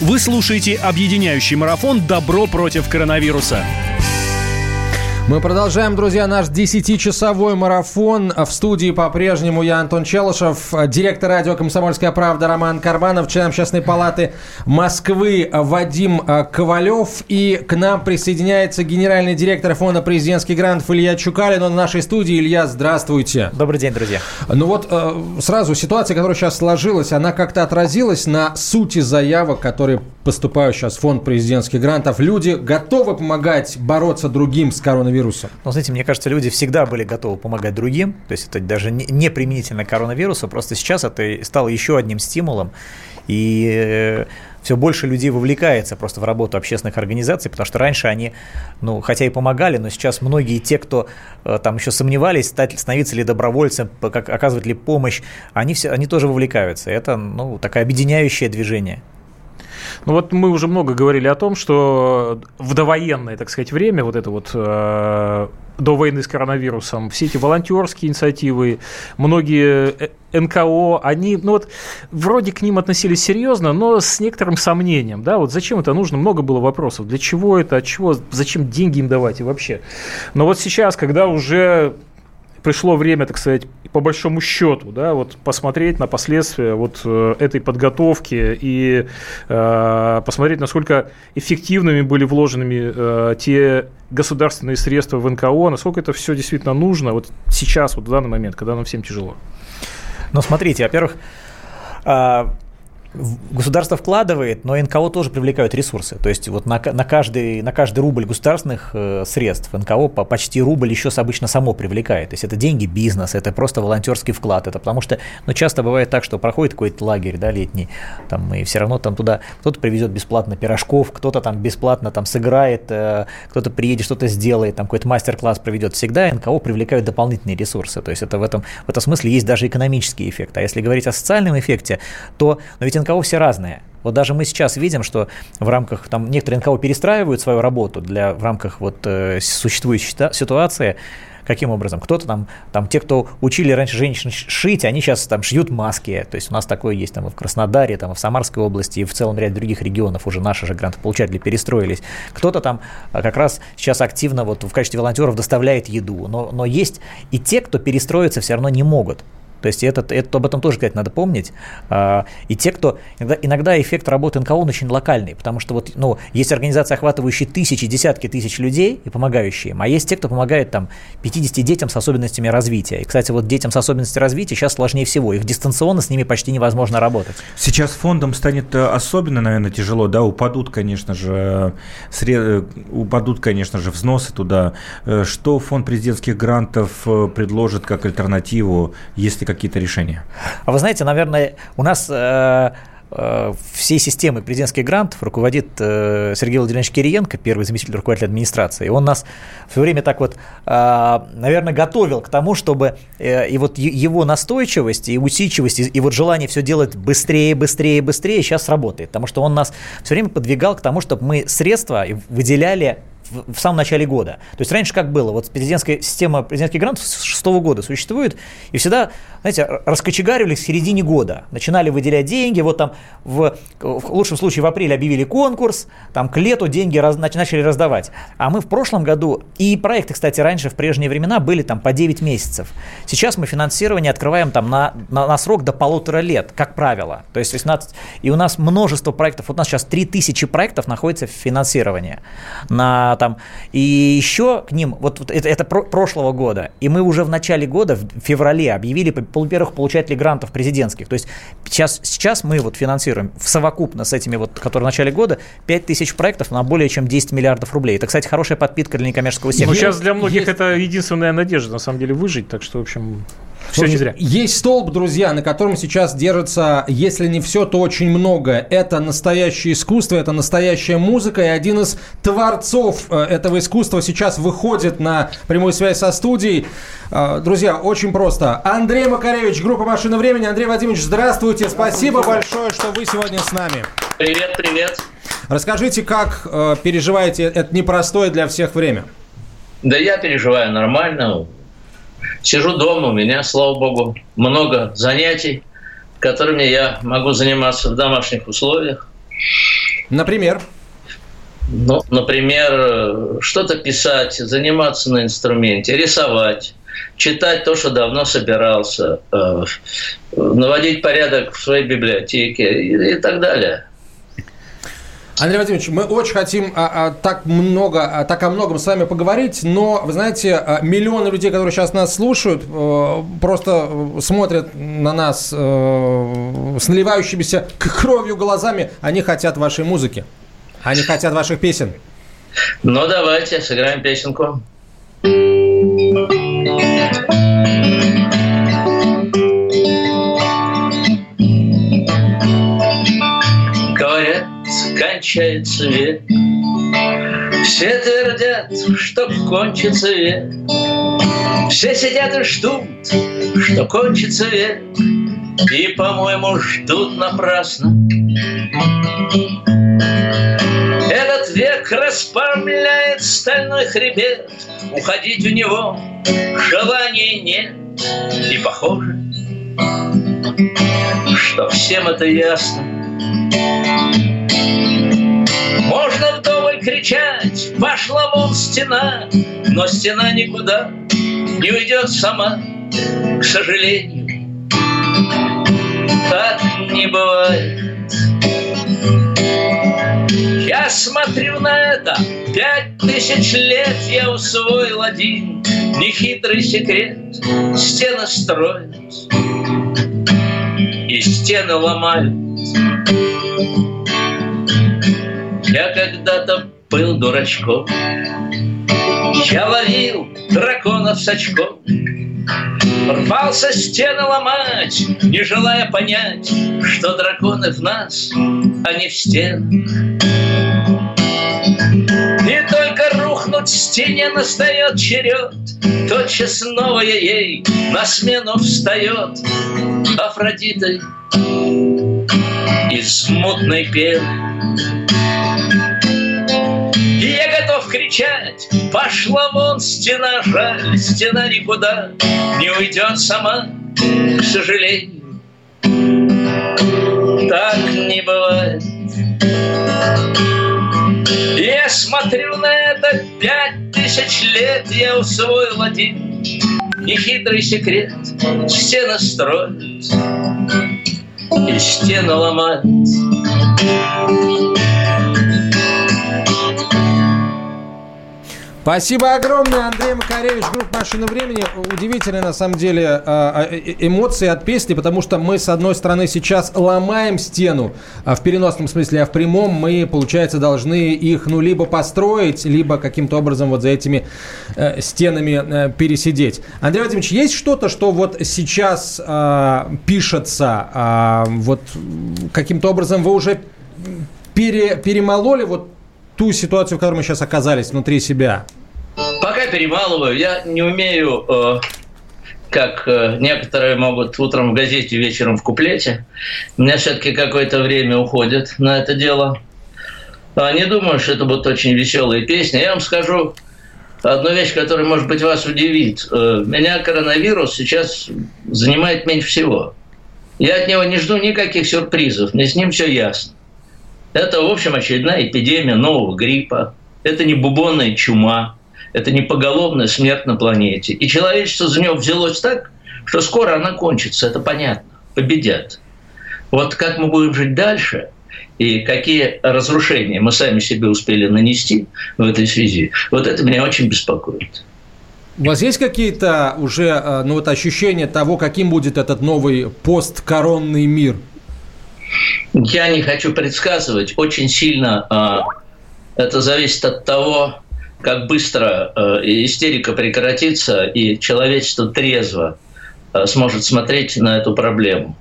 Вы слушаете объединяющий марафон «Добро против коронавируса». Мы продолжаем, друзья, наш 10-часовой марафон. В студии по-прежнему я, Антон Челышев, директор радио «Комсомольская правда» Роман Карманов, член общественной палаты Москвы Вадим Ковалев. И к нам присоединяется генеральный директор фонда президентских грантов Илья Чукалин. Он в нашей студии. Илья, здравствуйте. Добрый день, друзья. Ну вот э, сразу ситуация, которая сейчас сложилась, она как-то отразилась на сути заявок, которые поступают сейчас в фонд президентских грантов. Люди готовы помогать бороться другим с коронавирусом коронавируса? Ну, знаете, мне кажется, люди всегда были готовы помогать другим. То есть это даже не применительно к коронавирусу, просто сейчас это стало еще одним стимулом. И э, все больше людей вовлекается просто в работу общественных организаций, потому что раньше они, ну, хотя и помогали, но сейчас многие те, кто э, там еще сомневались, стать, становиться ли добровольцем, как, оказывать ли помощь, они, все, они тоже вовлекаются. Это, ну, такое объединяющее движение. Ну вот мы уже много говорили о том, что в довоенное, так сказать, время, вот это вот э, до войны с коронавирусом, все эти волонтерские инициативы, многие э, НКО, они, ну вот, вроде к ним относились серьезно, но с некоторым сомнением, да, вот зачем это нужно, много было вопросов, для чего это, от чего, зачем деньги им давать и вообще. Но вот сейчас, когда уже пришло время, так сказать, по большому счету, да, вот посмотреть на последствия вот э, этой подготовки и э, посмотреть, насколько эффективными были вложенными э, те государственные средства в НКО, насколько это все действительно нужно вот сейчас, вот в данный момент, когда нам всем тяжело. Ну, смотрите, во-первых, а, Государство вкладывает, но НКО тоже привлекают ресурсы. То есть вот на, на, каждый, на каждый рубль государственных э, средств НКО по, почти рубль еще обычно само привлекает. То есть это деньги бизнеса, это просто волонтерский вклад. Это потому что ну, часто бывает так, что проходит какой-то лагерь да, летний, там, и все равно там туда кто-то привезет бесплатно пирожков, кто-то там бесплатно там сыграет, э, кто-то приедет, что-то сделает, там какой-то мастер-класс проведет. Всегда НКО привлекают дополнительные ресурсы. То есть это в этом, в этом смысле есть даже экономический эффект. А если говорить о социальном эффекте, то но ведь НКО все разные. Вот даже мы сейчас видим, что в рамках, там некоторые НКО перестраивают свою работу для, в рамках вот э, существующей ситуации, Каким образом? Кто-то там, там, те, кто учили раньше женщин шить, они сейчас там шьют маски. То есть у нас такое есть там в Краснодаре, там в Самарской области и в целом ряд других регионов уже наши же грантополучатели перестроились. Кто-то там а, как раз сейчас активно вот в качестве волонтеров доставляет еду. Но, но есть и те, кто перестроиться все равно не могут. То есть это, это, об этом тоже, кстати, надо помнить. А, и те, кто... Иногда, иногда эффект работы НКО очень локальный, потому что вот, ну, есть организации, охватывающие тысячи, десятки тысяч людей и помогающие им, а есть те, кто помогает там 50 детям с особенностями развития. И, кстати, вот детям с особенностями развития сейчас сложнее всего. Их дистанционно с ними почти невозможно работать. Сейчас фондом станет э, особенно, наверное, тяжело, да, упадут, конечно же, сред... Э, упадут, конечно же, взносы туда. Э, что фонд президентских грантов предложит как альтернативу, если какие-то решения? А вы знаете, наверное, у нас э, э, всей системой президентских грантов руководит э, Сергей Владимирович Кириенко, первый заместитель руководителя администрации. И он нас все время так вот, наверное, готовил к тому, чтобы и вот его настойчивость, и усидчивость, и вот желание все делать быстрее, быстрее, быстрее сейчас работает. Потому что он нас все время подвигал к тому, чтобы мы средства выделяли в, в самом начале года. То есть раньше как было? Вот президентская система президентских грантов с шестого года существует, и всегда, знаете, раскочегаривали в середине года. Начинали выделять деньги, вот там в, в лучшем случае в апреле объявили конкурс, там к лету деньги раз, начали раздавать. А мы в прошлом году, и проекты, кстати, раньше в прежние времена были там по 9 месяцев. Сейчас мы финансирование открываем там на, на, на срок до полутора лет, как правило. То есть 18, и у нас множество проектов, вот у нас сейчас 3000 проектов находится в финансировании на там. И еще к ним, вот, вот это, это про, прошлого года, и мы уже в начале года, в феврале, объявили первых получателей грантов президентских. То есть сейчас, сейчас мы вот финансируем в совокупно с этими вот, которые в начале года, 5 тысяч проектов на более чем 10 миллиардов рублей. Это, кстати, хорошая подпитка для некоммерческого сектора. Ну, сейчас для многих есть... это единственная надежда, на самом деле, выжить. Так что, в общем, все не зря. Есть столб, друзья, на котором сейчас держится, если не все, то очень много. Это настоящее искусство, это настоящая музыка. И один из творцов э, этого искусства сейчас выходит на прямую связь со студией. Э, друзья, очень просто. Андрей Макаревич, группа «Машина времени». Андрей Владимирович, здравствуйте. Спасибо большое, что вы сегодня с нами. Привет, привет. Расскажите, как э, переживаете это непростое для всех время? Да я переживаю нормально. Сижу дома, у меня, слава богу, много занятий, которыми я могу заниматься в домашних условиях. Например? Ну, например, что-то писать, заниматься на инструменте, рисовать, читать то, что давно собирался, э, наводить порядок в своей библиотеке и, и так далее. Андрей Владимирович, мы очень хотим а, а, так много, а, так о многом с вами поговорить, но, вы знаете, а, миллионы людей, которые сейчас нас слушают, а, просто смотрят на нас а, с наливающимися кровью глазами, они хотят вашей музыки, они хотят ваших песен. Ну, давайте, сыграем песенку. Кончается век. Все твердят, что кончится век. Все сидят и ждут, что кончится век. И, по-моему, ждут напрасно. Этот век расправляет стальной хребет. Уходить у него желания нет. И похоже, что всем это ясно. Можно вдоволь кричать, пошла вон стена, но стена никуда не уйдет сама, к сожалению. Так не бывает. Я смотрю на это, пять тысяч лет я усвоил один нехитрый секрет. Стены строят, и стены ломают. Был дурачком. Я ловил драконов с очком. Рвался стены ломать, не желая понять, Что драконы в нас, а не в стенах. И только рухнуть стене настает черед, Тотчас новая ей на смену встает Афродитой из мутной пены. И я готов кричать, пошла вон стена, жаль, стена никуда не уйдет сама, к сожалению. Так не бывает. Я смотрю на это пять тысяч лет, я усвоил один нехитрый секрет. Стены строят, и стены ломают. Спасибо огромное, Андрей Макаревич, группа «Машина времени». Удивительные, на самом деле, а, а, эмоции от песни, потому что мы, с одной стороны, сейчас ломаем стену, а в переносном смысле, а в прямом мы, получается, должны их, ну, либо построить, либо каким-то образом вот за этими э, стенами э, пересидеть. Андрей Владимирович, есть что-то, что вот сейчас э, пишется, э, вот каким-то образом вы уже пере, перемололи вот ту ситуацию, в которой мы сейчас оказались внутри себя? Пока перемалываю. Я не умею, э, как э, некоторые могут утром в газете, вечером в куплете. У меня все-таки какое-то время уходит на это дело. А не думаю, что это будут очень веселые песни. Я вам скажу одну вещь, которая, может быть, вас удивит. Э, меня коронавирус сейчас занимает меньше всего. Я от него не жду никаких сюрпризов. Мне с ним все ясно. Это, в общем, очередная эпидемия нового гриппа. Это не бубонная чума. Это не поголовная смерть на планете. И человечество за нее взялось так, что скоро она кончится. Это понятно. Победят. Вот как мы будем жить дальше, и какие разрушения мы сами себе успели нанести в этой связи, вот это меня очень беспокоит. У вас есть какие-то уже э, ну, вот ощущения того, каким будет этот новый посткоронный мир? Я не хочу предсказывать. Очень сильно э, это зависит от того, как быстро э, истерика прекратится и человечество трезво э, сможет смотреть на эту проблему.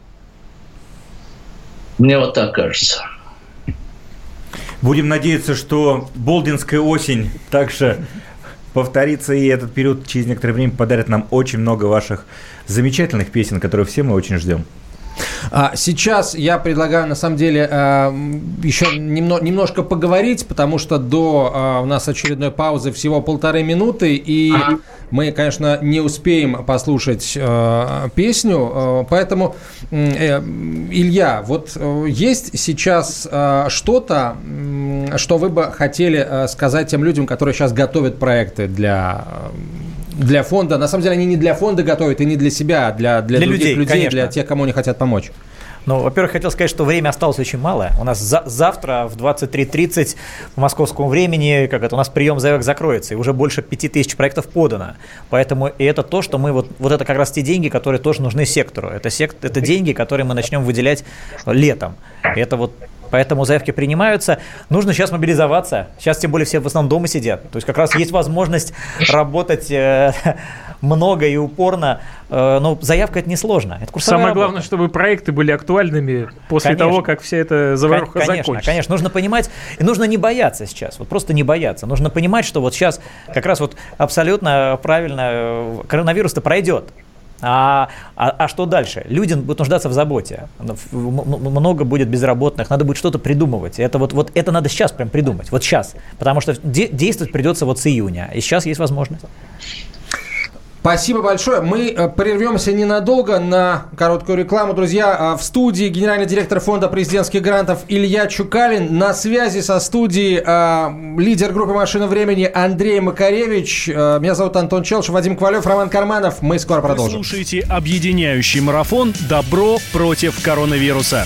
Мне вот так кажется. Будем надеяться, что Болдинская осень также повторится, и этот период через некоторое время подарит нам очень много ваших замечательных песен, которые все мы очень ждем. А сейчас я предлагаю, на самом деле, э, еще немно, немножко поговорить, потому что до э, у нас очередной паузы всего полторы минуты, и мы, конечно, не успеем послушать э, песню, поэтому, Илья, вот есть сейчас что-то, что вы бы хотели сказать тем людям, которые сейчас готовят проекты для для фонда. На самом деле они не для фонда готовят и не для себя, а для, для, для других людей, людей для тех, кому они хотят помочь. Ну, во-первых, хотел сказать, что время осталось очень мало. У нас за завтра в 23.30 по московскому времени, как это, у нас прием заявок закроется, и уже больше 5000 проектов подано. Поэтому и это то, что мы, вот, вот это как раз те деньги, которые тоже нужны сектору. Это, сект, это деньги, которые мы начнем выделять летом. И это вот Поэтому заявки принимаются. Нужно сейчас мобилизоваться. Сейчас тем более все в основном дома сидят. То есть как раз есть возможность работать э, много и упорно. Э, но заявка это несложно. Это Самое работа. главное, чтобы проекты были актуальными после конечно. того, как вся эта заваруха конечно, закончится. Конечно, нужно понимать, и нужно не бояться сейчас. Вот просто не бояться. Нужно понимать, что вот сейчас как раз вот абсолютно правильно э, коронавирус-то пройдет. А, а, а что дальше? Люди будут нуждаться в заботе. Много будет безработных, надо будет что-то придумывать. Это вот, вот это надо сейчас прям придумать. Вот сейчас. Потому что де- действовать придется вот с июня. И сейчас есть возможность. Спасибо большое. Мы э, прервемся ненадолго на короткую рекламу. Друзья, а, в студии генеральный директор фонда президентских грантов Илья Чукалин. На связи со студией э, лидер группы «Машина времени» Андрей Макаревич. Э, меня зовут Антон Челш, Вадим Ковалев, Роман Карманов. Мы скоро продолжим. Вы слушаете объединяющий марафон «Добро против коронавируса».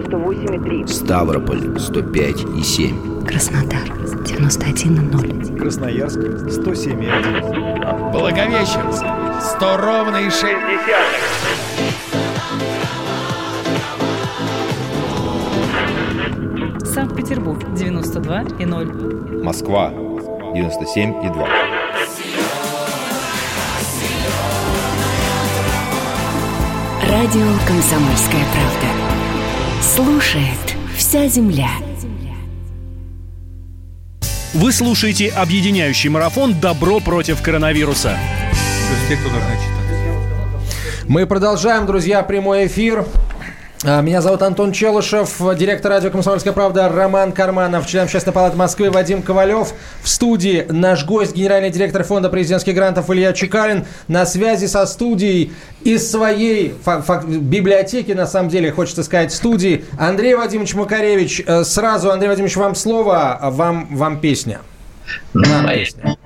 98,3. Ставрополь 105,7. Краснодар 91,0. Красноярск 107,1. Благовещенск 100 ровно и 6 Санкт-Петербург 92,0. Москва 97,2. Радио «Комсомольская правда». Слушает вся земля. Вы слушаете объединяющий марафон «Добро против коронавируса». Мы продолжаем, друзья, прямой эфир. А, меня зовут Антон Челышев, директор радио «Комсомольская правда» Роман Карманов, член Общественной палаты Москвы Вадим Ковалев. В студии наш гость, генеральный директор фонда президентских грантов Илья Чекалин. На связи со студией из своей библиотеки, на самом деле, хочется сказать, студии. Андрей Вадимович Макаревич, э, сразу, Андрей Вадимович, вам слово, а вам, вам песня. Нам песня.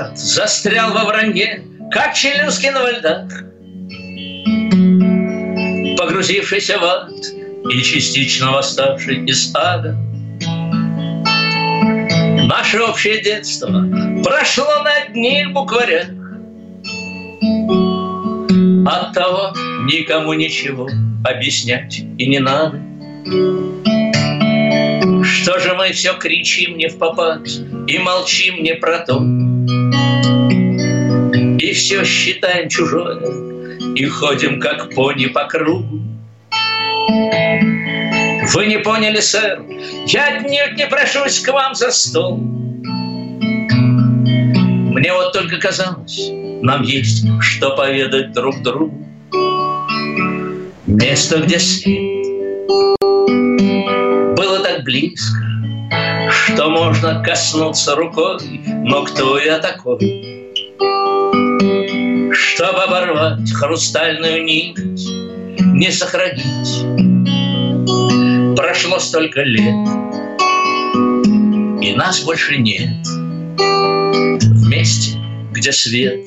Город застрял во вранье, как Челюскин во льдах. Погрузившийся в ад и частично восставший из ада. Наше общее детство прошло на одних букварях. От того никому ничего объяснять и не надо. Что же мы все кричим не в попад и молчим не про то, и все считаем чужое, и ходим, как пони по кругу. Вы не поняли, сэр, я отнюдь не прошусь к вам за стол. Мне вот только казалось, нам есть что поведать друг другу. Место, где свет было так близко, что можно коснуться рукой, но кто я такой? Чтобы оборвать хрустальную нить, не сохранить. Прошло столько лет, и нас больше нет. Вместе, где свет.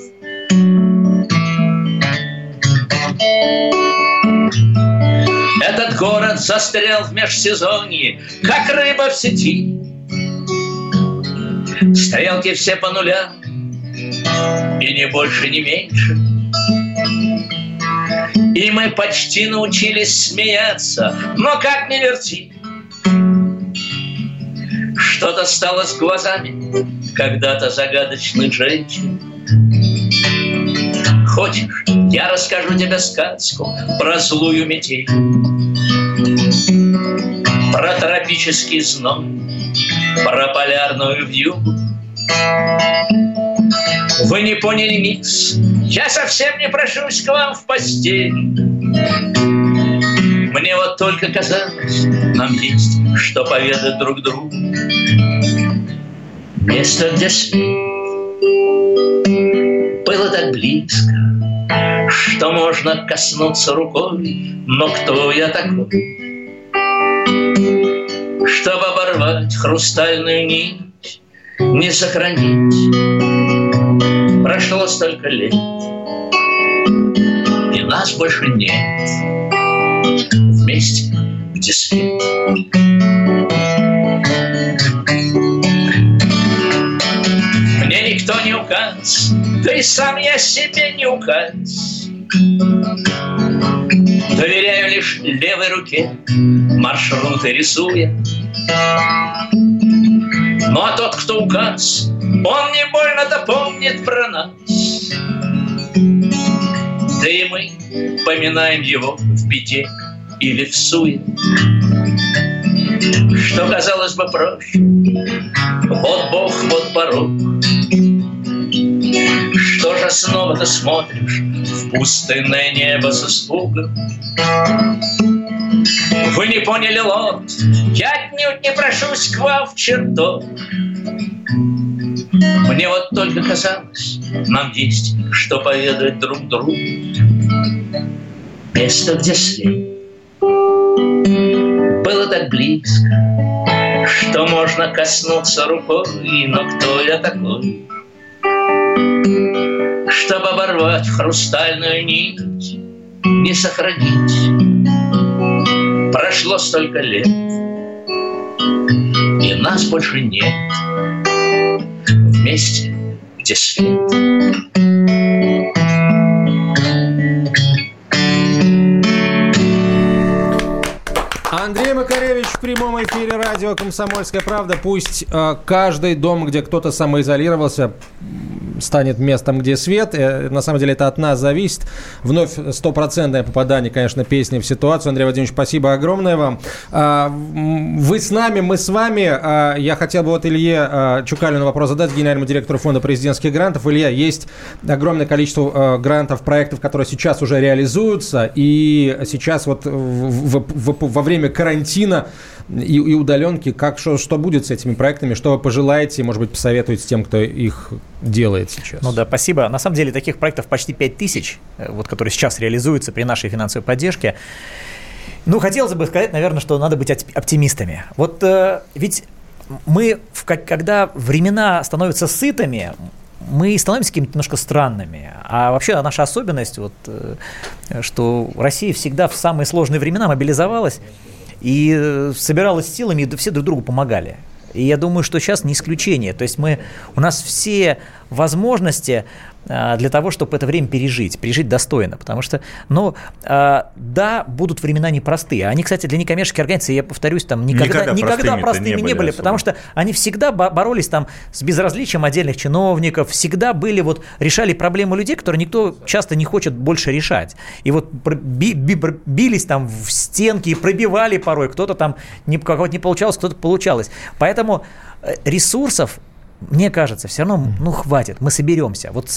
Этот город застрял в межсезонье, как рыба в сети. Стрелки все по нулям, и не больше, не меньше. И мы почти научились смеяться, но как не верти. Что-то стало с глазами когда-то загадочных женщин. Хочешь, я расскажу тебе сказку про злую метель, про тропический зной, про полярную вьюгу. Вы не поняли, микс, я совсем не прошусь к вам в постель. Мне вот только казалось, нам есть что поведать друг другу. Место, где свет было так близко, что можно коснуться рукой, но кто я такой? Чтобы оборвать хрустальную нить, не сохранить. Прошло столько лет, и нас больше нет вместе, где свет. Мне никто не указ, да и сам я себе не указ. Доверяю лишь левой руке, маршруты рисуя. Ну а тот, кто указ, он не больно-то помнит про нас. Да и мы поминаем его в беде или в суе. Что казалось бы проще, вот Бог, вот порог. Же снова ты смотришь в пустынное небо с испугом? Вы не поняли, лорд, я отнюдь не прошусь к вам в чертог. Мне вот только казалось, нам есть что поведать друг другу. Место, где след было так близко, что можно коснуться рукой, но кто я такой? Чтобы оборвать хрустальную нить, не сохранить. Прошло столько лет, и нас больше нет вместе, где свет. Андрей Макаревич в прямом эфире радио «Комсомольская правда». Пусть э, каждый дом, где кто-то самоизолировался, станет местом, где свет. Э, на самом деле это от нас зависит. Вновь стопроцентное попадание, конечно, песни в ситуацию. Андрей Владимирович, спасибо огромное вам. Э, вы с нами, мы с вами. Э, я хотел бы вот Илье э, Чукалину вопрос задать, генеральному директору фонда президентских грантов. Илья, есть огромное количество э, грантов, проектов, которые сейчас уже реализуются. И сейчас вот в, в, в, во время карантина и, и удаленки, как, что, что будет с этими проектами, что вы пожелаете, может быть, посоветуете тем, кто их делает сейчас? Ну да, спасибо. На самом деле таких проектов почти 5 тысяч, э, вот, которые сейчас реализуются при нашей финансовой поддержке. Ну, хотелось бы сказать, наверное, что надо быть оптимистами. Вот э, ведь мы, в, когда времена становятся сытыми, мы становимся какими-то немножко странными. А вообще наша особенность, вот, э, что Россия всегда в самые сложные времена мобилизовалась и э, собиралась силами, и все друг другу помогали. И я думаю, что сейчас не исключение. То есть мы, у нас все возможности а, для того, чтобы это время пережить, пережить достойно. Потому что, ну, а, да, будут времена непростые. Они, кстати, для некоммерческих организаций, я повторюсь, там никогда, никогда, никогда простыми, не были, не были потому что они всегда боролись там с безразличием отдельных чиновников, всегда были вот, решали проблемы людей, которые никто часто не хочет больше решать. И вот би, би, бились там в стенки и пробивали порой, кто-то там не, кого-то не получалось, кто-то получалось. Поэтому э, ресурсов мне кажется, все равно, ну, хватит, мы соберемся. Вот,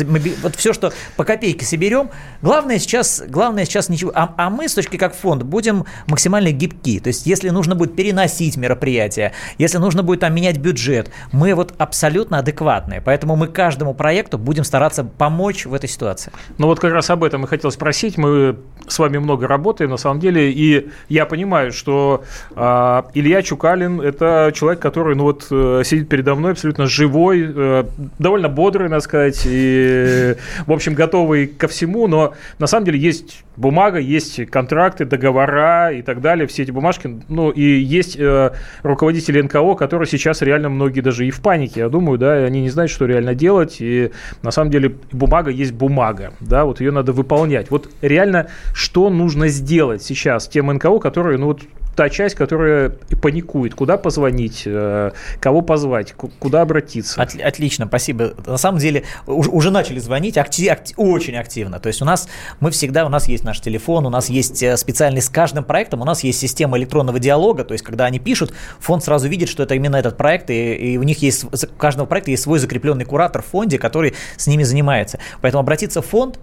вот все, что по копейке соберем, главное сейчас, главное сейчас ничего. А, а мы, с точки как фонд, будем максимально гибки. То есть, если нужно будет переносить мероприятие, если нужно будет там менять бюджет, мы вот абсолютно адекватные. Поэтому мы каждому проекту будем стараться помочь в этой ситуации. Ну, вот как раз об этом и хотел спросить. Мы с вами много работаем, на самом деле, и я понимаю, что э, Илья Чукалин – это человек, который, ну, вот, э, сидит передо мной абсолютно живой живой, э, довольно бодрый, надо сказать, и, в общем, готовый ко всему, но на самом деле есть бумага, есть контракты, договора и так далее, все эти бумажки, ну, и есть э, руководители НКО, которые сейчас реально многие даже и в панике, я думаю, да, они не знают, что реально делать, и на самом деле бумага есть бумага, да, вот ее надо выполнять. Вот реально, что нужно сделать сейчас тем НКО, которые, ну, вот та часть, которая паникует. Куда позвонить, э, кого позвать, куда обратиться? От, отлично, спасибо. На самом деле уже, уже начали звонить актив, актив, очень активно. То есть у нас мы всегда, у нас есть наш телефон, у нас есть э, специальный с каждым проектом, у нас есть система электронного диалога, то есть когда они пишут, фонд сразу видит, что это именно этот проект, и, и у них есть, у каждого проекта есть свой закрепленный куратор в фонде, который с ними занимается. Поэтому обратиться в фонд,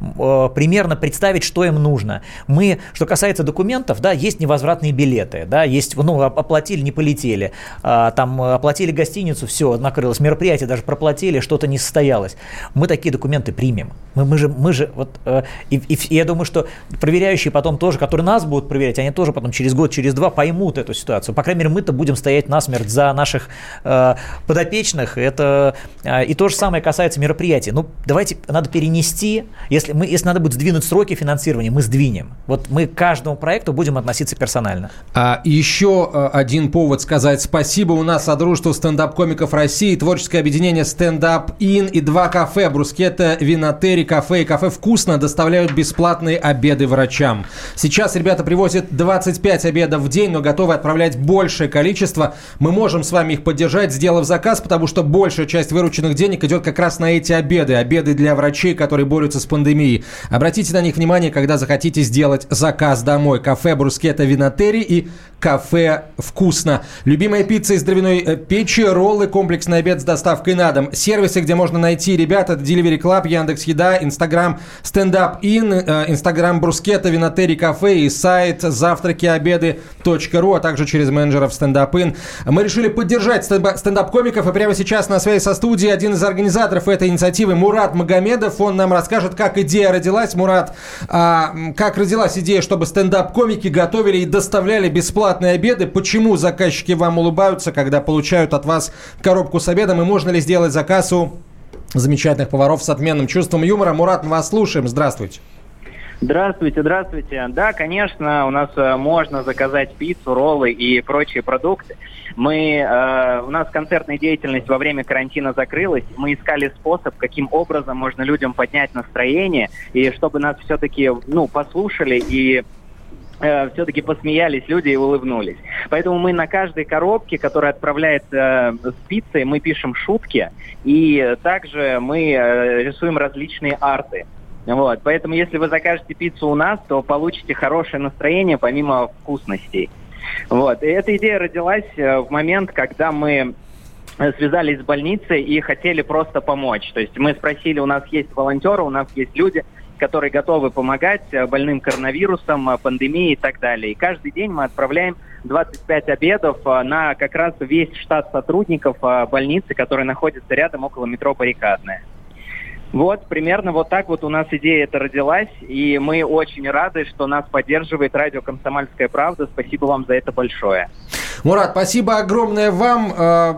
Э, примерно представить, что им нужно. Мы, что касается документов, да, есть невозвратные билеты, да, есть, ну, оплатили, не полетели, а, там оплатили гостиницу, все, накрылось, мероприятие даже проплатили, что-то не состоялось. Мы такие документы примем. Мы, мы же, мы же, вот, э, и, и я думаю, что проверяющие потом тоже, которые нас будут проверять, они тоже потом через год, через два поймут эту ситуацию. По крайней мере, мы-то будем стоять насмерть за наших э, подопечных. Это, э, и то же самое касается мероприятий. Ну, давайте, надо перенести, если, мы, если надо будет сдвинуть сроки финансирования, мы сдвинем. Вот мы к каждому проекту будем относиться персонально. А еще э, один повод сказать спасибо. У нас Содружество стендап-комиков России, творческое объединение Stand Up In и два кафе Брускетта, Винотери, кафе и кафе «Вкусно» доставляют бесплатные обеды врачам. Сейчас ребята привозят 25 обедов в день, но готовы отправлять большее количество. Мы можем с вами их поддержать, сделав заказ, потому что большая часть вырученных денег идет как раз на эти обеды. Обеды для врачей, которые борются с пандемией пандемии. Обратите на них внимание, когда захотите сделать заказ домой. Кафе Брускета Винотери и кафе «Вкусно». Любимая пицца из дровяной э, печи, роллы, комплексный обед с доставкой на дом. Сервисы, где можно найти ребят, это Delivery Club, Яндекс Еда, Инстаграм Stand Up In, э, Инстаграм Брускета, Винотери Кафе и сайт завтраки обеды ру, а также через менеджеров Stand Up In. Мы решили поддержать стендап-комиков, и прямо сейчас на связи со студией один из организаторов этой инициативы Мурат Магомедов. Он нам расскажет, как идея родилась. Мурат, а, как родилась идея, чтобы стендап-комики готовили и доставляли бесплатные обеды. Почему заказчики вам улыбаются, когда получают от вас коробку с обедом? И можно ли сделать заказ у замечательных поваров с отменным чувством юмора? Мурат, мы вас слушаем. Здравствуйте. Здравствуйте, здравствуйте. Да, конечно, у нас э, можно заказать пиццу, роллы и прочие продукты. Мы, э, у нас концертная деятельность во время карантина закрылась. Мы искали способ, каким образом можно людям поднять настроение, и чтобы нас все-таки ну, послушали и Э, все-таки посмеялись люди и улыбнулись. Поэтому мы на каждой коробке, которая отправляется э, с пиццей, мы пишем шутки, и также мы э, рисуем различные арты. Вот, поэтому если вы закажете пиццу у нас, то получите хорошее настроение помимо вкусностей. Вот, и эта идея родилась в момент, когда мы связались с больницей и хотели просто помочь. То есть мы спросили, у нас есть волонтеры, у нас есть люди, которые готовы помогать э, больным коронавирусом, э, пандемией и так далее. И каждый день мы отправляем 25 обедов э, на как раз весь штат сотрудников больницы, которые находятся рядом около метро Баррикадная. Вот, примерно вот так вот у нас идея эта родилась, и мы очень рады, что нас поддерживает радио «Комсомольская правда». Спасибо вам за это большое. Мурат, спасибо огромное вам э,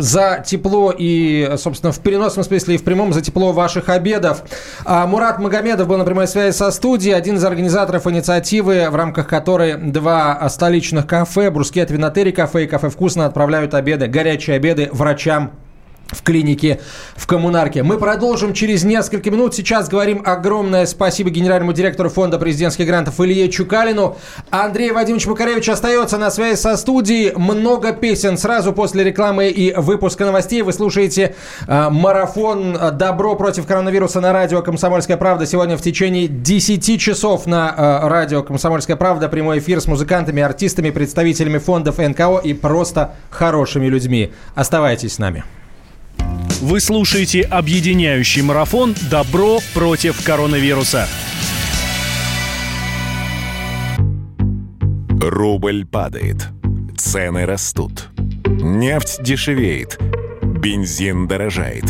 за тепло и, собственно, в переносном смысле и в прямом за тепло ваших обедов. А Мурат Магомедов был на прямой связи со студией, один из организаторов инициативы, в рамках которой два столичных кафе, Брускет Винотери кафе и кафе «Вкусно» отправляют обеды, горячие обеды врачам в клинике в коммунарке. Мы продолжим через несколько минут. Сейчас говорим огромное спасибо генеральному директору фонда президентских грантов Илье Чукалину. Андрей Вадимович Макаревич остается на связи со студией. Много песен сразу после рекламы и выпуска новостей. Вы слушаете э, марафон «Добро против коронавируса» на радио «Комсомольская правда». Сегодня в течение 10 часов на э, радио «Комсомольская правда» прямой эфир с музыкантами, артистами, представителями фондов НКО и просто хорошими людьми. Оставайтесь с нами. Вы слушаете объединяющий марафон «Добро против коронавируса». Рубль падает. Цены растут. Нефть дешевеет. Бензин дорожает.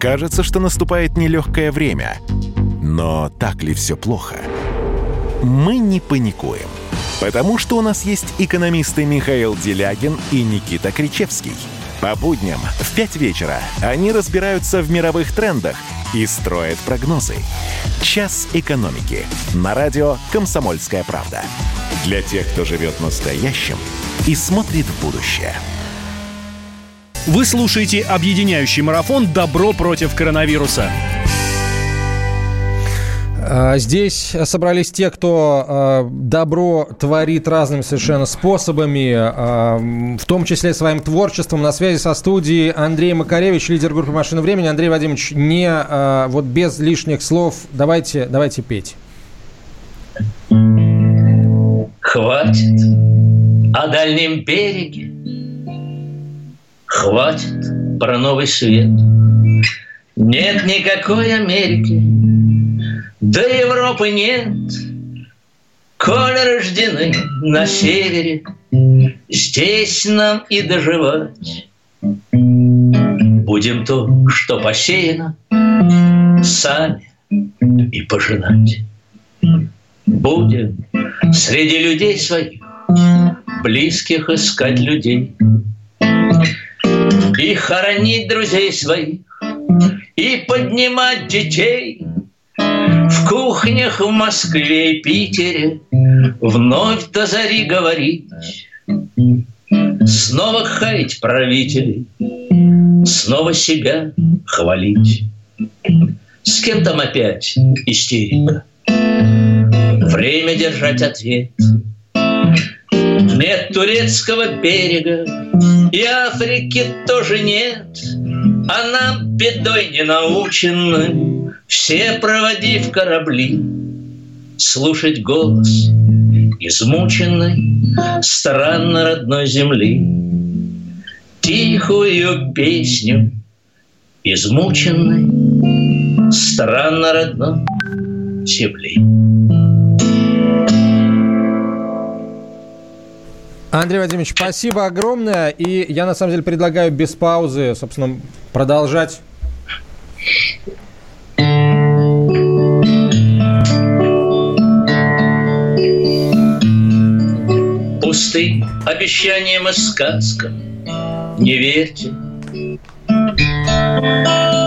Кажется, что наступает нелегкое время. Но так ли все плохо? Мы не паникуем. Потому что у нас есть экономисты Михаил Делягин и Никита Кричевский – по будням в 5 вечера они разбираются в мировых трендах и строят прогнозы. «Час экономики» на радио «Комсомольская правда». Для тех, кто живет настоящим и смотрит в будущее. Вы слушаете объединяющий марафон «Добро против коронавируса». А, Здесь собрались те, кто а, добро творит разными совершенно способами, а, в том числе своим творчеством. На связи со студией Андрей Макаревич, лидер группы «Машина времени». Андрей Вадимович, не вот без лишних слов, давайте, давайте петь. Хватит о дальнем береге, Хватит про новый свет. Нет никакой Америки, да Европы нет. Коль рождены на севере, Здесь нам и доживать. Будем то, что посеяно, Сами и пожинать. Будем среди людей своих Близких искать людей И хоронить друзей своих И поднимать детей В кухнях в Москве и Питере Вновь до зари говорить Снова хаять правителей Снова себя хвалить С кем там опять истерика? Время держать ответ. Нет турецкого берега, и Африки тоже нет. А нам бедой не научены, все проводив корабли, слушать голос измученной, странно родной земли, тихую песню измученной, странно родной земли. Андрей Вадимович, спасибо огромное. И я на самом деле предлагаю без паузы, собственно, продолжать. Пусты обещаниям и сказкам, не верьте.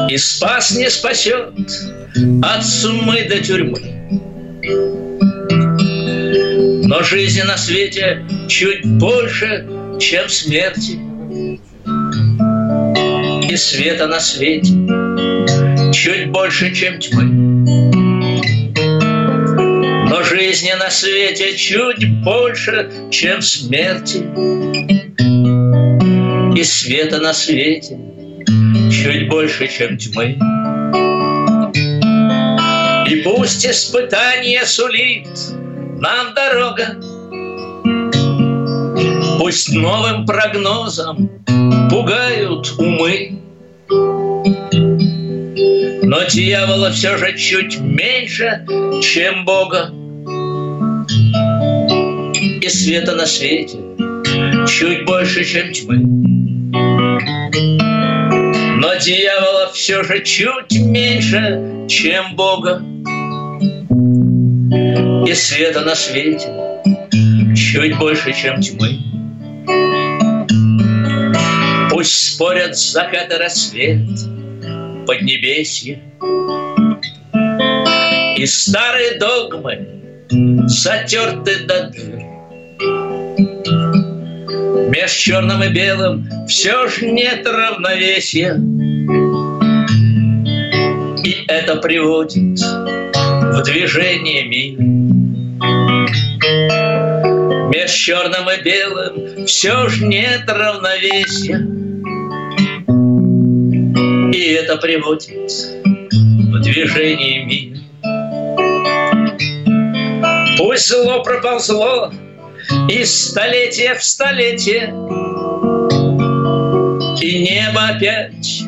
И спас не спасет от сумы до тюрьмы. Но жизни на свете чуть больше, чем смерти. И света на свете чуть больше, чем тьмы. Но жизни на свете чуть больше, чем смерти. И света на свете чуть больше, чем тьмы. И пусть испытание сулит нам дорога, Пусть новым прогнозом пугают умы, Но дьявола все же чуть меньше, чем Бога. И света на свете чуть больше, чем тьмы. Но дьявола все же чуть меньше, чем Бога. И света на свете чуть больше, чем тьмы. Пусть спорят закат и рассвет, поднебесье. И старые догмы затерты до дыр. Меж черным и белым все ж нет равновесия. И это приводит в движение мир. Меж черным и белым все ж нет равновесия. И это приводит в движение мир. Пусть зло проползло из столетия в столетие, И небо опять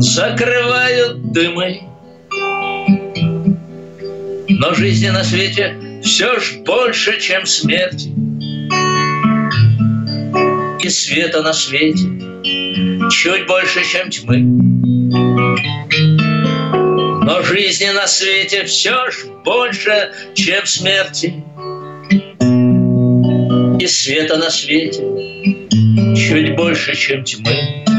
закрывают дымы. Но жизни на свете все ж больше, чем смерти. И света на свете чуть больше, чем тьмы. Но жизни на свете все ж больше, чем смерти. И света на свете чуть больше, чем тьмы.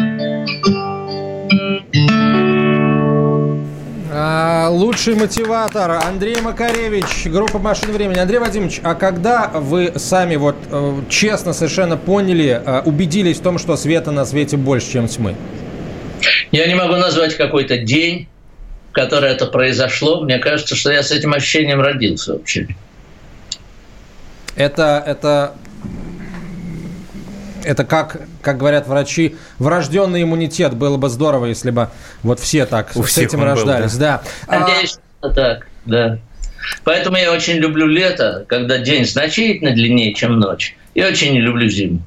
А, Лучший мотиватор Андрей Макаревич, группа «Машина времени». Андрей Вадимович, а когда вы сами вот э, честно совершенно поняли, э, убедились в том, что света на свете больше, чем тьмы? Я не могу назвать какой-то день, которой это произошло, мне кажется, что я с этим ощущением родился вообще. Это, это, это как, как говорят врачи, врожденный иммунитет. Было бы здорово, если бы вот все так У с всех этим он был, рождались. да. А, Надеюсь, что так, да. Поэтому я очень люблю лето, когда день значительно длиннее, чем ночь. И очень не люблю зиму.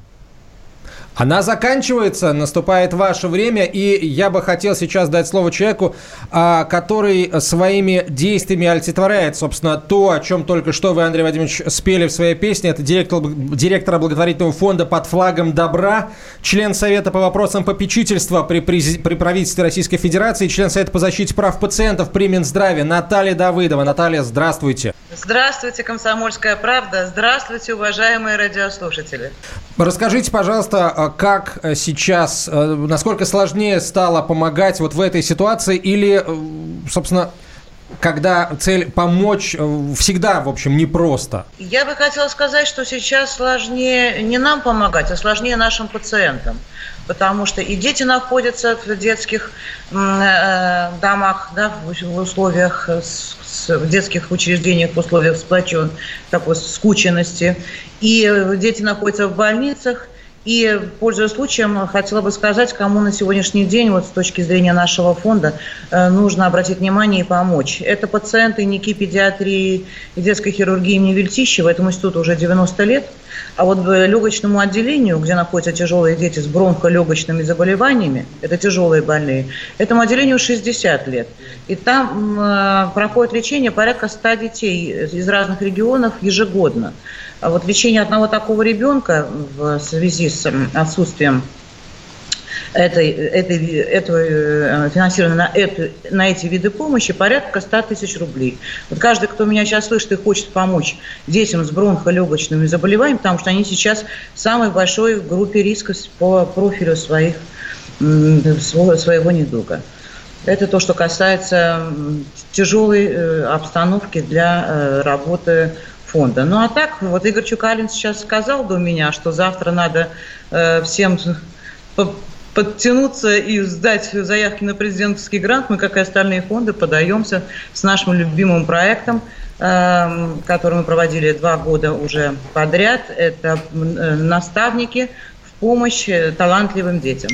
Она заканчивается, наступает ваше время, и я бы хотел сейчас дать слово человеку, а, который своими действиями олицетворяет, собственно, то, о чем только что вы, Андрей Вадимович, спели в своей песне. Это директор, директора благотворительного фонда «Под флагом добра», член Совета по вопросам попечительства при, прези- при правительстве Российской Федерации, член Совета по защите прав пациентов при Минздраве Наталья Давыдова. Наталья, здравствуйте. Здравствуйте, «Комсомольская правда». Здравствуйте, уважаемые радиослушатели. Расскажите, пожалуйста, а как э, сейчас, э, насколько сложнее стало помогать вот в этой ситуации или, э, собственно, когда цель помочь всегда, в общем, непросто? Я бы хотела сказать, что сейчас сложнее не нам помогать, а сложнее нашим пациентам. Потому что и дети находятся в детских э, домах, да, в условиях, в детских учреждениях в условиях сплочен, такой скученности. И дети находятся в больницах. И, пользуясь случаем, хотела бы сказать, кому на сегодняшний день, вот с точки зрения нашего фонда, э, нужно обратить внимание и помочь. Это пациенты НИКИ педиатрии и детской хирургии имени Вельтищева. Этому институту уже 90 лет. А вот легочному отделению, где находятся тяжелые дети с бронхолегочными заболеваниями, это тяжелые больные, этому отделению 60 лет. И там э, проходит лечение порядка 100 детей из разных регионов ежегодно. А вот лечение одного такого ребенка в связи с отсутствием этой, этой, этого э, финансирования на, эту, на эти виды помощи порядка 100 тысяч рублей. Вот каждый, кто меня сейчас слышит и хочет помочь детям с бронхолегочными заболеваниями, потому что они сейчас в самой большой в группе риска по профилю своих, своего недуга. Это то, что касается тяжелой э, обстановки для э, работы фонда. Ну а так, вот Игорь Чукалин сейчас сказал до меня, что завтра надо э, всем по- подтянуться и сдать заявки на президентский грант. Мы, как и остальные фонды, подаемся с нашим любимым проектом, эм, который мы проводили два года уже подряд. Это э, наставники в помощь э, талантливым детям.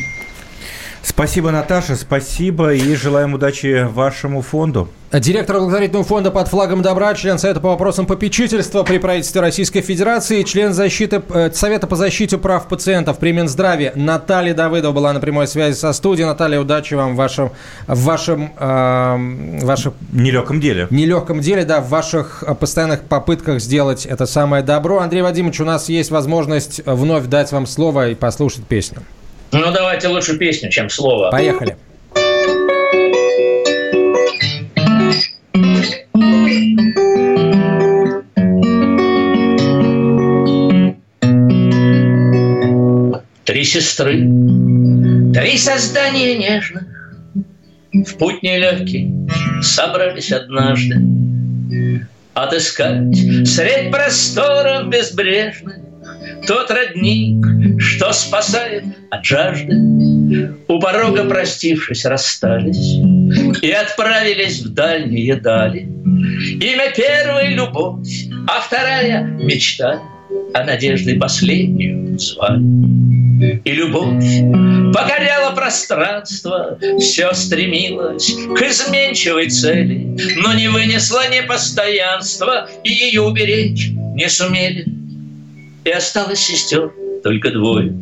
Спасибо, Наташа, спасибо и желаем удачи вашему фонду. Директор благотворительного фонда под флагом добра, член Совета по вопросам попечительства при правительстве Российской Федерации, член защиты, э, Совета по защите прав пациентов при Минздраве Наталья Давыдова была на прямой связи со студией. Наталья, удачи вам в вашем, в вашем, э, вашем Нелегком деле. нелегком деле, да, в ваших э, постоянных попытках сделать это самое добро. Андрей Вадимович, у нас есть возможность вновь дать вам слово и послушать песню. Ну, давайте лучше песню, чем слово. Поехали. Три сестры, три создания нежных В путь нелегкий собрались однажды Отыскать средь просторов безбрежных Тот родник, что спасает от жажды. У порога, простившись, расстались И отправились в дальние дали. Имя первой — любовь, а вторая — мечта А надежды последнюю звали. И любовь покоряла пространство, все стремилось к изменчивой цели, но не вынесла непостоянства, и ее уберечь не сумели. И осталось сестер только двое.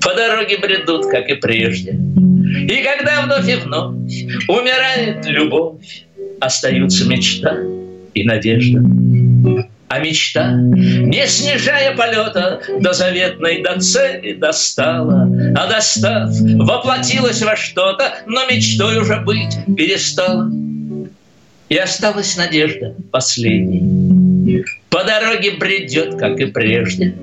По дороге бредут, как и прежде. И когда вновь и вновь умирает любовь, остаются мечта и надежда. А мечта, не снижая полета до заветной, до цели достала, а достав, воплотилась во что-то, но мечтой уже быть перестала. И осталась надежда последней. По дороге бредет, как и прежде.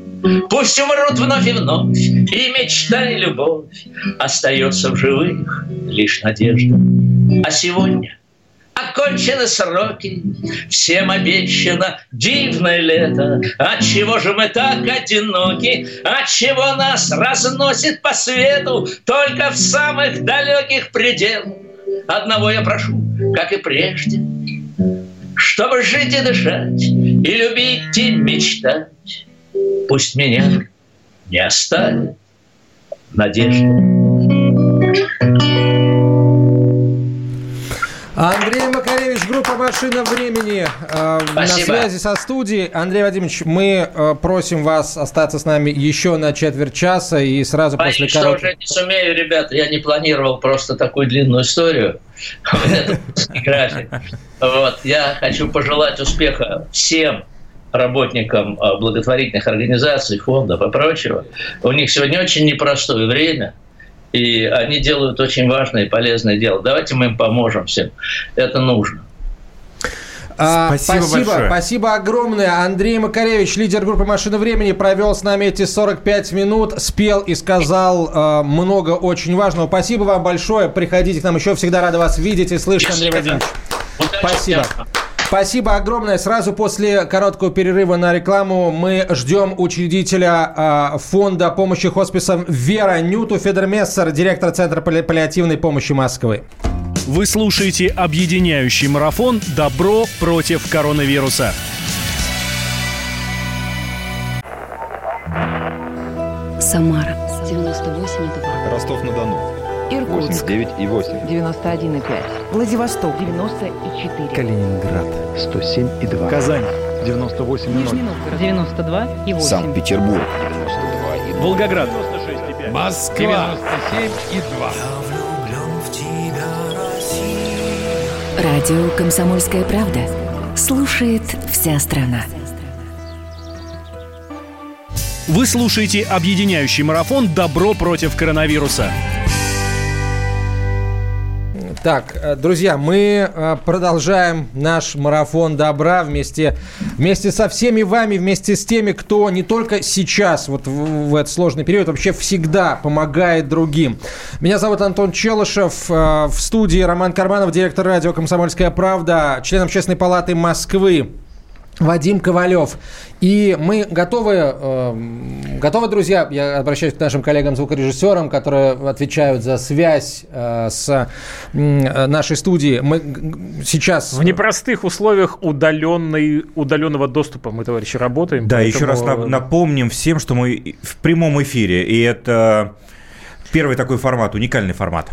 Пусть умрут вновь и вновь, и мечта, и любовь. Остается в живых лишь надежда. А сегодня Окончены сроки, всем обещано дивное лето. Отчего же мы так одиноки? Отчего нас разносит по свету только в самых далеких пределах? Одного я прошу, как и прежде. Чтобы жить и дышать, и любить, и мечтать, Пусть меня не оставит надежда. Андрей Макаревич, группа «Машина времени» э, на связи со студией. Андрей Вадимович, мы э, просим вас остаться с нами еще на четверть часа и сразу Боюсь, после что короткого... уже не сумею, ребята, я не планировал просто такую длинную историю. Вот, я хочу пожелать успеха всем работникам э, благотворительных организаций, фондов и прочего. У них сегодня очень непростое время, и они делают очень важное и полезное дело. Давайте мы им поможем всем. Это нужно. А, Спасибо спасибо, большое. спасибо огромное. Андрей Макаревич, лидер группы «Машина времени», провел с нами эти 45 минут, спел и сказал э, много очень важного. Спасибо вам большое. Приходите к нам еще. Всегда рада вас видеть и слышать, Андрей Вадимович. Спасибо. Спасибо огромное. Сразу после короткого перерыва на рекламу мы ждем учредителя э, фонда помощи хосписам Вера Нюту Федермессер, директор Центра палли- паллиативной помощи Москвы. Вы слушаете объединяющий марафон «Добро против коронавируса». Самара 98,2. Ростов-на-Дону. Иркутск 89 и 8. 91,5. Владивосток 94. Калининград 107 и 2. Казань 98 Нижний Новгород 92 и 8. Санкт-Петербург. Волгоград Москва 97 Радио «Комсомольская правда». Слушает вся страна. Вы слушаете объединяющий марафон «Добро против коронавируса». Так, э, друзья, мы э, продолжаем наш марафон добра вместе, вместе со всеми вами, вместе с теми, кто не только сейчас, вот в, в этот сложный период, вообще всегда помогает другим. Меня зовут Антон Челышев, э, в студии Роман Карманов, директор радио «Комсомольская правда», член Общественной палаты Москвы. Вадим Ковалев. И мы готовы, э, готовы, друзья, я обращаюсь к нашим коллегам-звукорежиссерам, которые отвечают за связь э, с э, нашей студией. Мы сейчас... В непростых условиях удаленной, удаленного доступа мы, товарищи, работаем. Да, поэтому- еще раз нап- напомним всем, что мы в прямом эфире, и это первый такой формат, уникальный формат.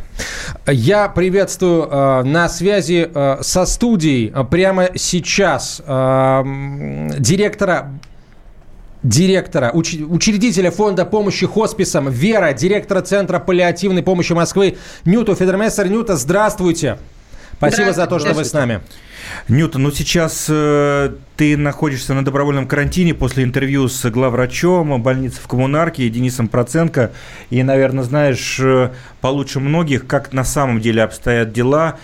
Я приветствую э, на связи э, со студией э, прямо сейчас э, директора директора, уч- учредителя фонда помощи хосписам Вера, директора Центра паллиативной помощи Москвы Нюту Федермессер. Нюта, здравствуйте. Спасибо за то, что вы с нами. Ньютон, ну сейчас э, ты находишься на добровольном карантине после интервью с главврачом больницы в Коммунарке Денисом Проценко. И, наверное, знаешь э, получше многих, как на самом деле обстоят дела,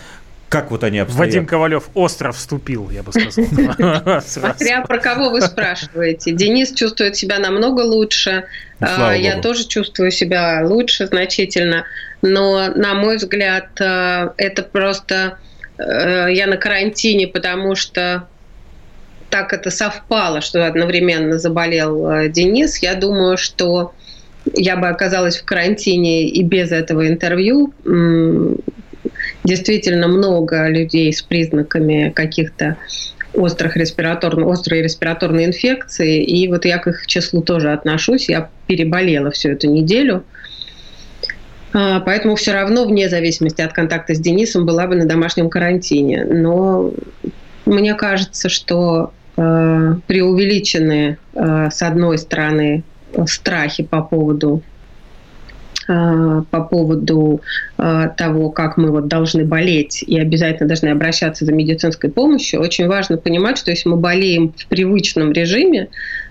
как вот они обстоят. Вадим Ковалев остро вступил, я бы сказал. Смотря про кого вы спрашиваете. Денис чувствует себя намного лучше. Слава А, Я богу. тоже чувствую себя лучше значительно. Но, на мой взгляд, э, это просто э, я на карантине, потому что так это совпало, что одновременно заболел э, Денис. Я думаю, что я бы оказалась в карантине и без этого интервью. Действительно много людей с признаками каких-то острых респираторных, острой респираторной инфекции. И вот я к их числу тоже отношусь. Я переболела всю эту неделю. А, Поэтому все равно, вне зависимости от контакта с Денисом, была бы на домашнем карантине. Но мне кажется, что э, преувеличенные, э, с одной стороны, страхи по поводу по поводу э, того, как мы вот должны болеть и обязательно должны обращаться за медицинской помощью, очень важно понимать, что если мы болеем в привычном режиме,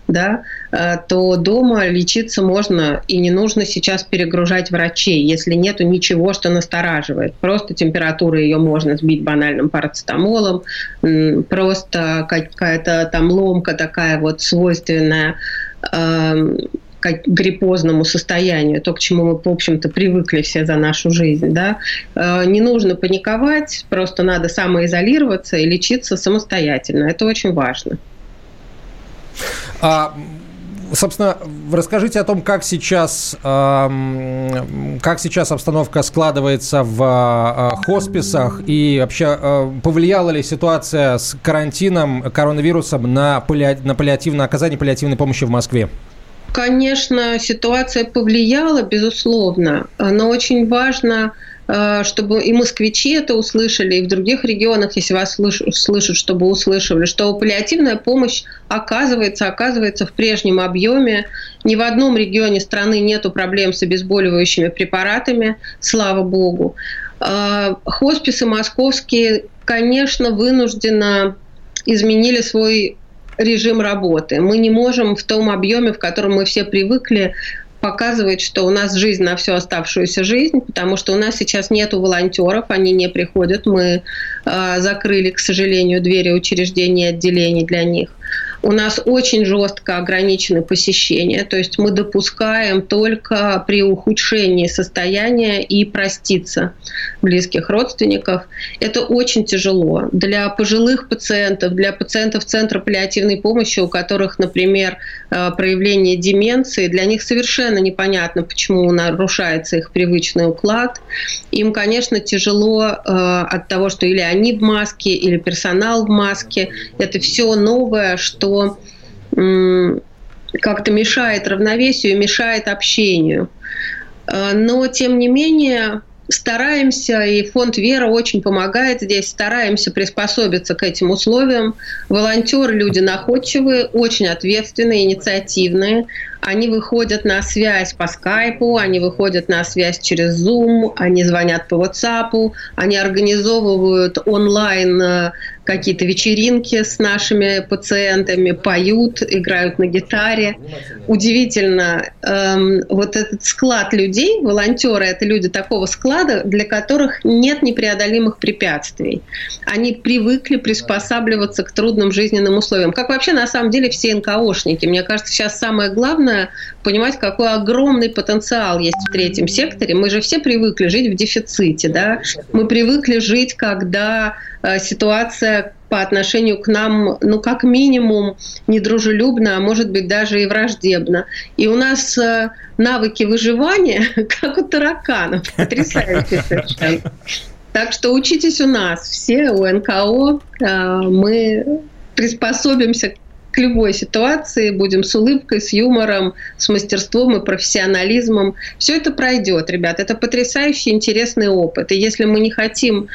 да, э, то дома лечиться можно и не нужно сейчас перегружать врачей, если нету ничего, что настораживает. Просто температура ее можно сбить банальным парацетамолом, просто какая-то там ломка такая вот свойственная как гриппозному состоянию, то, к чему мы, в общем-то, привыкли все за нашу жизнь. Да? Э, Не нужно паниковать, просто надо самоизолироваться и лечиться самостоятельно. Это очень важно. А, Собственно, расскажите о том, как сейчас, как сейчас обстановка складывается в э, хосписах и вообще э, повлияла ли ситуация с карантином, коронавирусом на, палли... на паллиативное оказание паллиативной помощи в Москве? Конечно, ситуация повлияла, безусловно, но очень важно Э, чтобы и москвичи это услышали, и в других регионах, если вас слышат, чтобы услышали, что паллиативная помощь оказывается, оказывается в прежнем объеме. Ни в одном регионе страны нету проблем с обезболивающими препаратами, слава богу. Э, хосписы московские, конечно, вынужденно изменили свой режим работы. Мы не можем в том объеме, в котором мы все привыкли, показывает, что у нас жизнь на всю оставшуюся жизнь, потому что у нас сейчас нету волонтеров, они не приходят, мы э, закрыли, к сожалению, двери учреждений и отделений для них. У нас очень жестко ограничены посещения, то есть мы допускаем только при ухудшении состояния и проститься близких родственников. Это очень тяжело. Для пожилых пациентов, для пациентов Центра паллиативной помощи, у которых, например, э, проявление деменции, для них совершенно непонятно, почему нарушается их привычный уклад. Им, конечно, тяжело э, от того, что или они в маске, или персонал в маске. Это все новое, что как-то мешает равновесию, мешает общению. Э, но, тем не менее, стараемся, и фонд «Вера» очень помогает здесь, стараемся приспособиться к этим условиям. Волонтеры – люди находчивые, очень ответственные, инициативные. Они выходят на связь по скайпу, они выходят на связь через Zoom, они звонят по WhatsApp, они организовывают онлайн э, какие-то вечеринки с нашими пациентами, поют, играют на гитаре. Удивительно, эм, вот этот склад людей, волонтеры, это люди такого склада, для которых нет непреодолимых препятствий. Они привыкли приспосабливаться к трудным жизненным условиям. Как вообще на самом деле все НКОшники. Мне кажется, сейчас самое главное понимать, какой огромный потенциал есть в третьем секторе. Мы же все привыкли жить в дефиците, да? Мы привыкли жить, когда Э, ситуация по отношению к нам, ну, как минимум, недружелюбна, а может быть, даже и враждебна. И у нас э, навыки выживания, как у тараканов, потрясающие совершенно. Так что учитесь у нас, все у НКО, э, мы приспособимся к любой ситуации, будем с улыбкой, с юмором, с мастерством и профессионализмом. Все это пройдет, ребят. Это потрясающий, интересный опыт. И если мы не хотим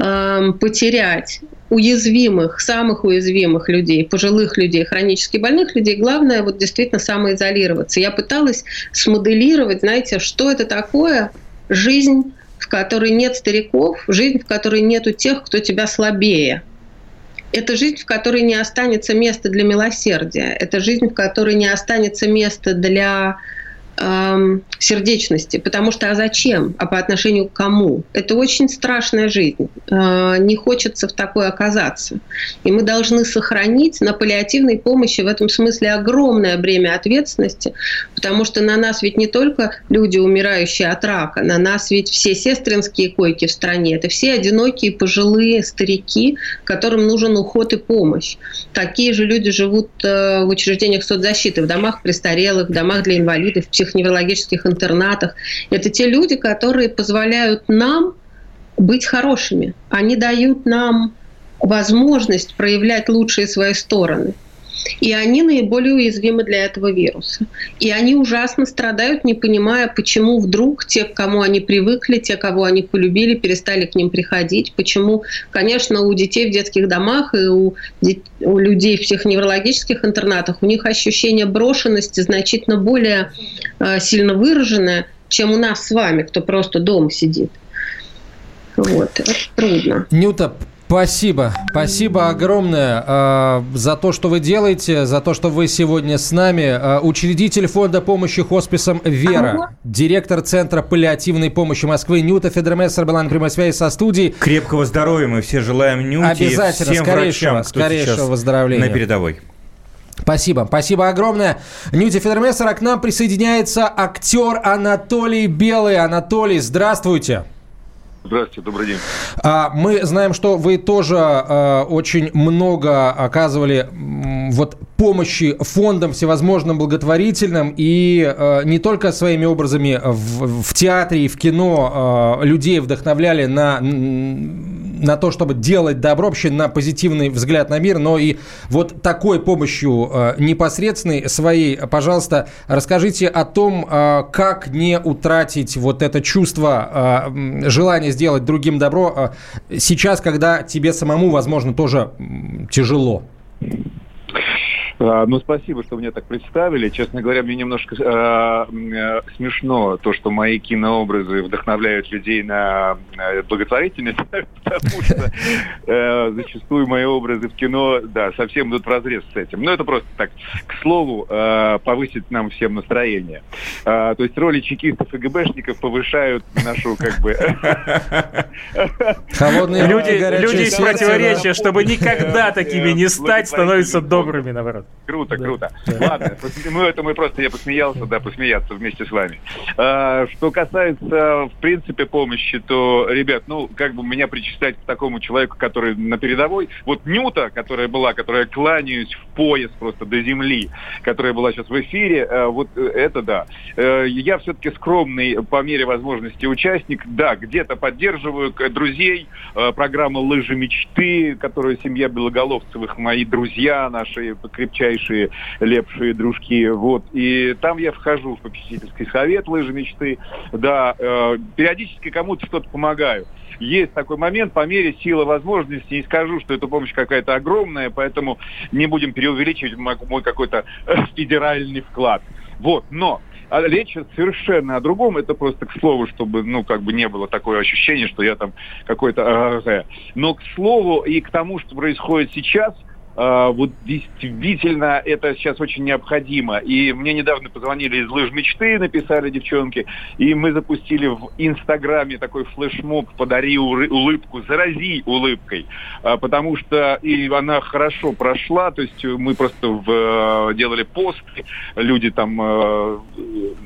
Эм, потерять уязвимых, самых уязвимых людей, пожилых людей, хронически больных людей, главное вот действительно самоизолироваться. Я пыталась смоделировать, знаете, что это такое жизнь, в которой нет стариков, жизнь, в которой нету тех, кто тебя слабее. Это жизнь, в которой не останется места для милосердия. Это жизнь, в которой не останется места для эм, сердечности, потому что а зачем, а по отношению к кому? Это очень страшная жизнь. Э, не хочется в такой оказаться. И мы должны сохранить на паллиативной помощи в этом смысле огромное бремя ответственности, потому что на нас ведь не только люди, умирающие от рака, на нас ведь все сестринские койки в стране, это все одинокие пожилые старики, которым нужен уход и помощь. Такие же люди живут э, в учреждениях соцзащиты, в домах престарелых, в домах для инвалидов, в психоневрологических интернатах. Это те люди, которые позволяют нам быть хорошими. Они дают нам возможность проявлять лучшие свои стороны. И они наиболее уязвимы для этого вируса. И они ужасно страдают, не понимая, почему вдруг те, к кому они привыкли, те, кого они полюбили, перестали к ним приходить. Почему, конечно, у детей в детских домах и у, у людей в психоневрологических интернатах у них ощущение брошенности значительно более э, сильно выраженное, чем у нас с вами, кто просто дома сидит. Вот, это трудно. Нюта, Спасибо. Спасибо огромное э, за то, что вы делаете, за то, что вы сегодня с нами. Э, учредитель фонда помощи хосписам «Вера», ага. директор Центра паллиативной помощи Москвы Нюта Федермессер была на прямой связи со студией. Крепкого здоровья мы все желаем Нюте Обязательно, и всем скорейшего, врачам, скорейшего выздоровления. На передовой. Спасибо. Спасибо огромное. Нюти Федермессера к нам присоединяется актер Анатолий Белый. Анатолий, здравствуйте. Здравствуйте, добрый день. А, мы знаем, что вы тоже а, очень много оказывали вот помощи фондам всевозможным благотворительным и э, не только своими образами в, в театре и в кино э, людей вдохновляли на, на то, чтобы делать добро, вообще на позитивный взгляд на мир, но и вот такой помощью э, непосредственной своей, пожалуйста, расскажите о том, э, как не утратить вот это чувство, э, желания сделать другим добро э, сейчас, когда тебе самому, возможно, тоже тяжело. А, ну, спасибо, что меня так представили. Честно говоря, мне немножко э, э, смешно то, что мои кинообразы вдохновляют людей на благотворительность, потому что э, зачастую мои образы в кино, да, совсем идут в разрез с этим. Но это просто так, к слову, э, повысить нам всем настроение. Э, то есть роли чекистов и ГБшников повышают нашу, как бы... Холодные люди, люди из противоречия, чтобы никогда такими не стать, становятся добрыми, наоборот. Круто, круто. Ладно, ну это мы просто, я посмеялся, да, посмеяться вместе с вами. А, что касается, в принципе, помощи, то, ребят, ну, как бы меня причислять к такому человеку, который на передовой, вот Нюта, которая была, которая кланяюсь в пояс просто до земли, которая была сейчас в эфире, а, вот это да. А, я все-таки скромный по мере возможности участник, да, где-то поддерживаю друзей, а, программа «Лыжи мечты», которую семья Белоголовцевых, мои друзья наши, крепчайшие лепшие дружки. Вот. И там я вхожу в попечительский совет лыжи мечты. Да, э, периодически кому-то что-то помогаю есть такой момент, по мере силы возможностей, не скажу, что эта помощь какая-то огромная, поэтому не будем преувеличивать мой какой-то федеральный вклад. Вот, но а речь совершенно о другом. Это просто к слову, чтобы, ну, как бы не было такое ощущение, что я там какой-то... Но к слову и к тому, что происходит сейчас – а, вот действительно это сейчас очень необходимо. И мне недавно позвонили из лыж мечты, написали девчонки, и мы запустили в Инстаграме такой флешмоб «Подари улыбку, зарази улыбкой», а, потому что и она хорошо прошла, то есть мы просто в, делали посты, люди там, э,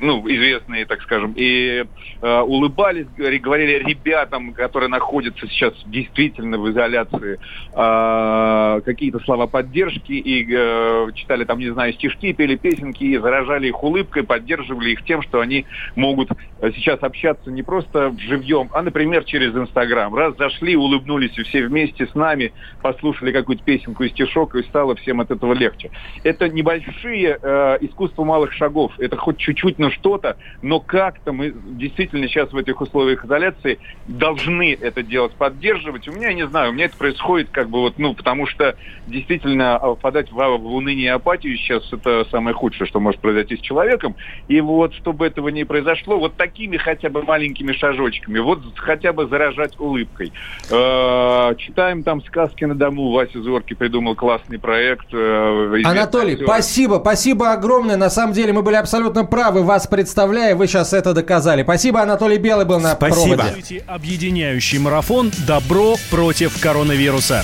ну, известные, так скажем, и э, улыбались, говорили ребятам, которые находятся сейчас действительно в изоляции, а, какие-то слова слова поддержки и э, читали там, не знаю, стишки, пели песенки и заражали их улыбкой, поддерживали их тем, что они могут э, сейчас общаться не просто живьем, а, например, через Инстаграм. Раз зашли, улыбнулись все вместе с нами, послушали какую-то песенку и стишок, и стало всем от этого легче. Это небольшие э, искусства малых шагов. Это хоть чуть-чуть, но что-то, но как-то мы действительно сейчас в этих условиях изоляции должны это делать, поддерживать. У меня, я не знаю, у меня это происходит как бы вот, ну, потому что действительно действительно а, впадать в, в уныние и апатию сейчас это самое худшее, что может произойти с человеком. И вот, чтобы этого не произошло, вот такими хотя бы маленькими шажочками, вот хотя бы заражать улыбкой. Э, читаем там сказки на дому. Вася Зорки придумал классный проект. Э, Анатолий, актер. спасибо, спасибо огромное. На самом деле мы были абсолютно правы, вас представляя, вы сейчас это доказали. Спасибо, Анатолий Белый был на спасибо. проводе. Объединяющий марафон «Добро против коронавируса».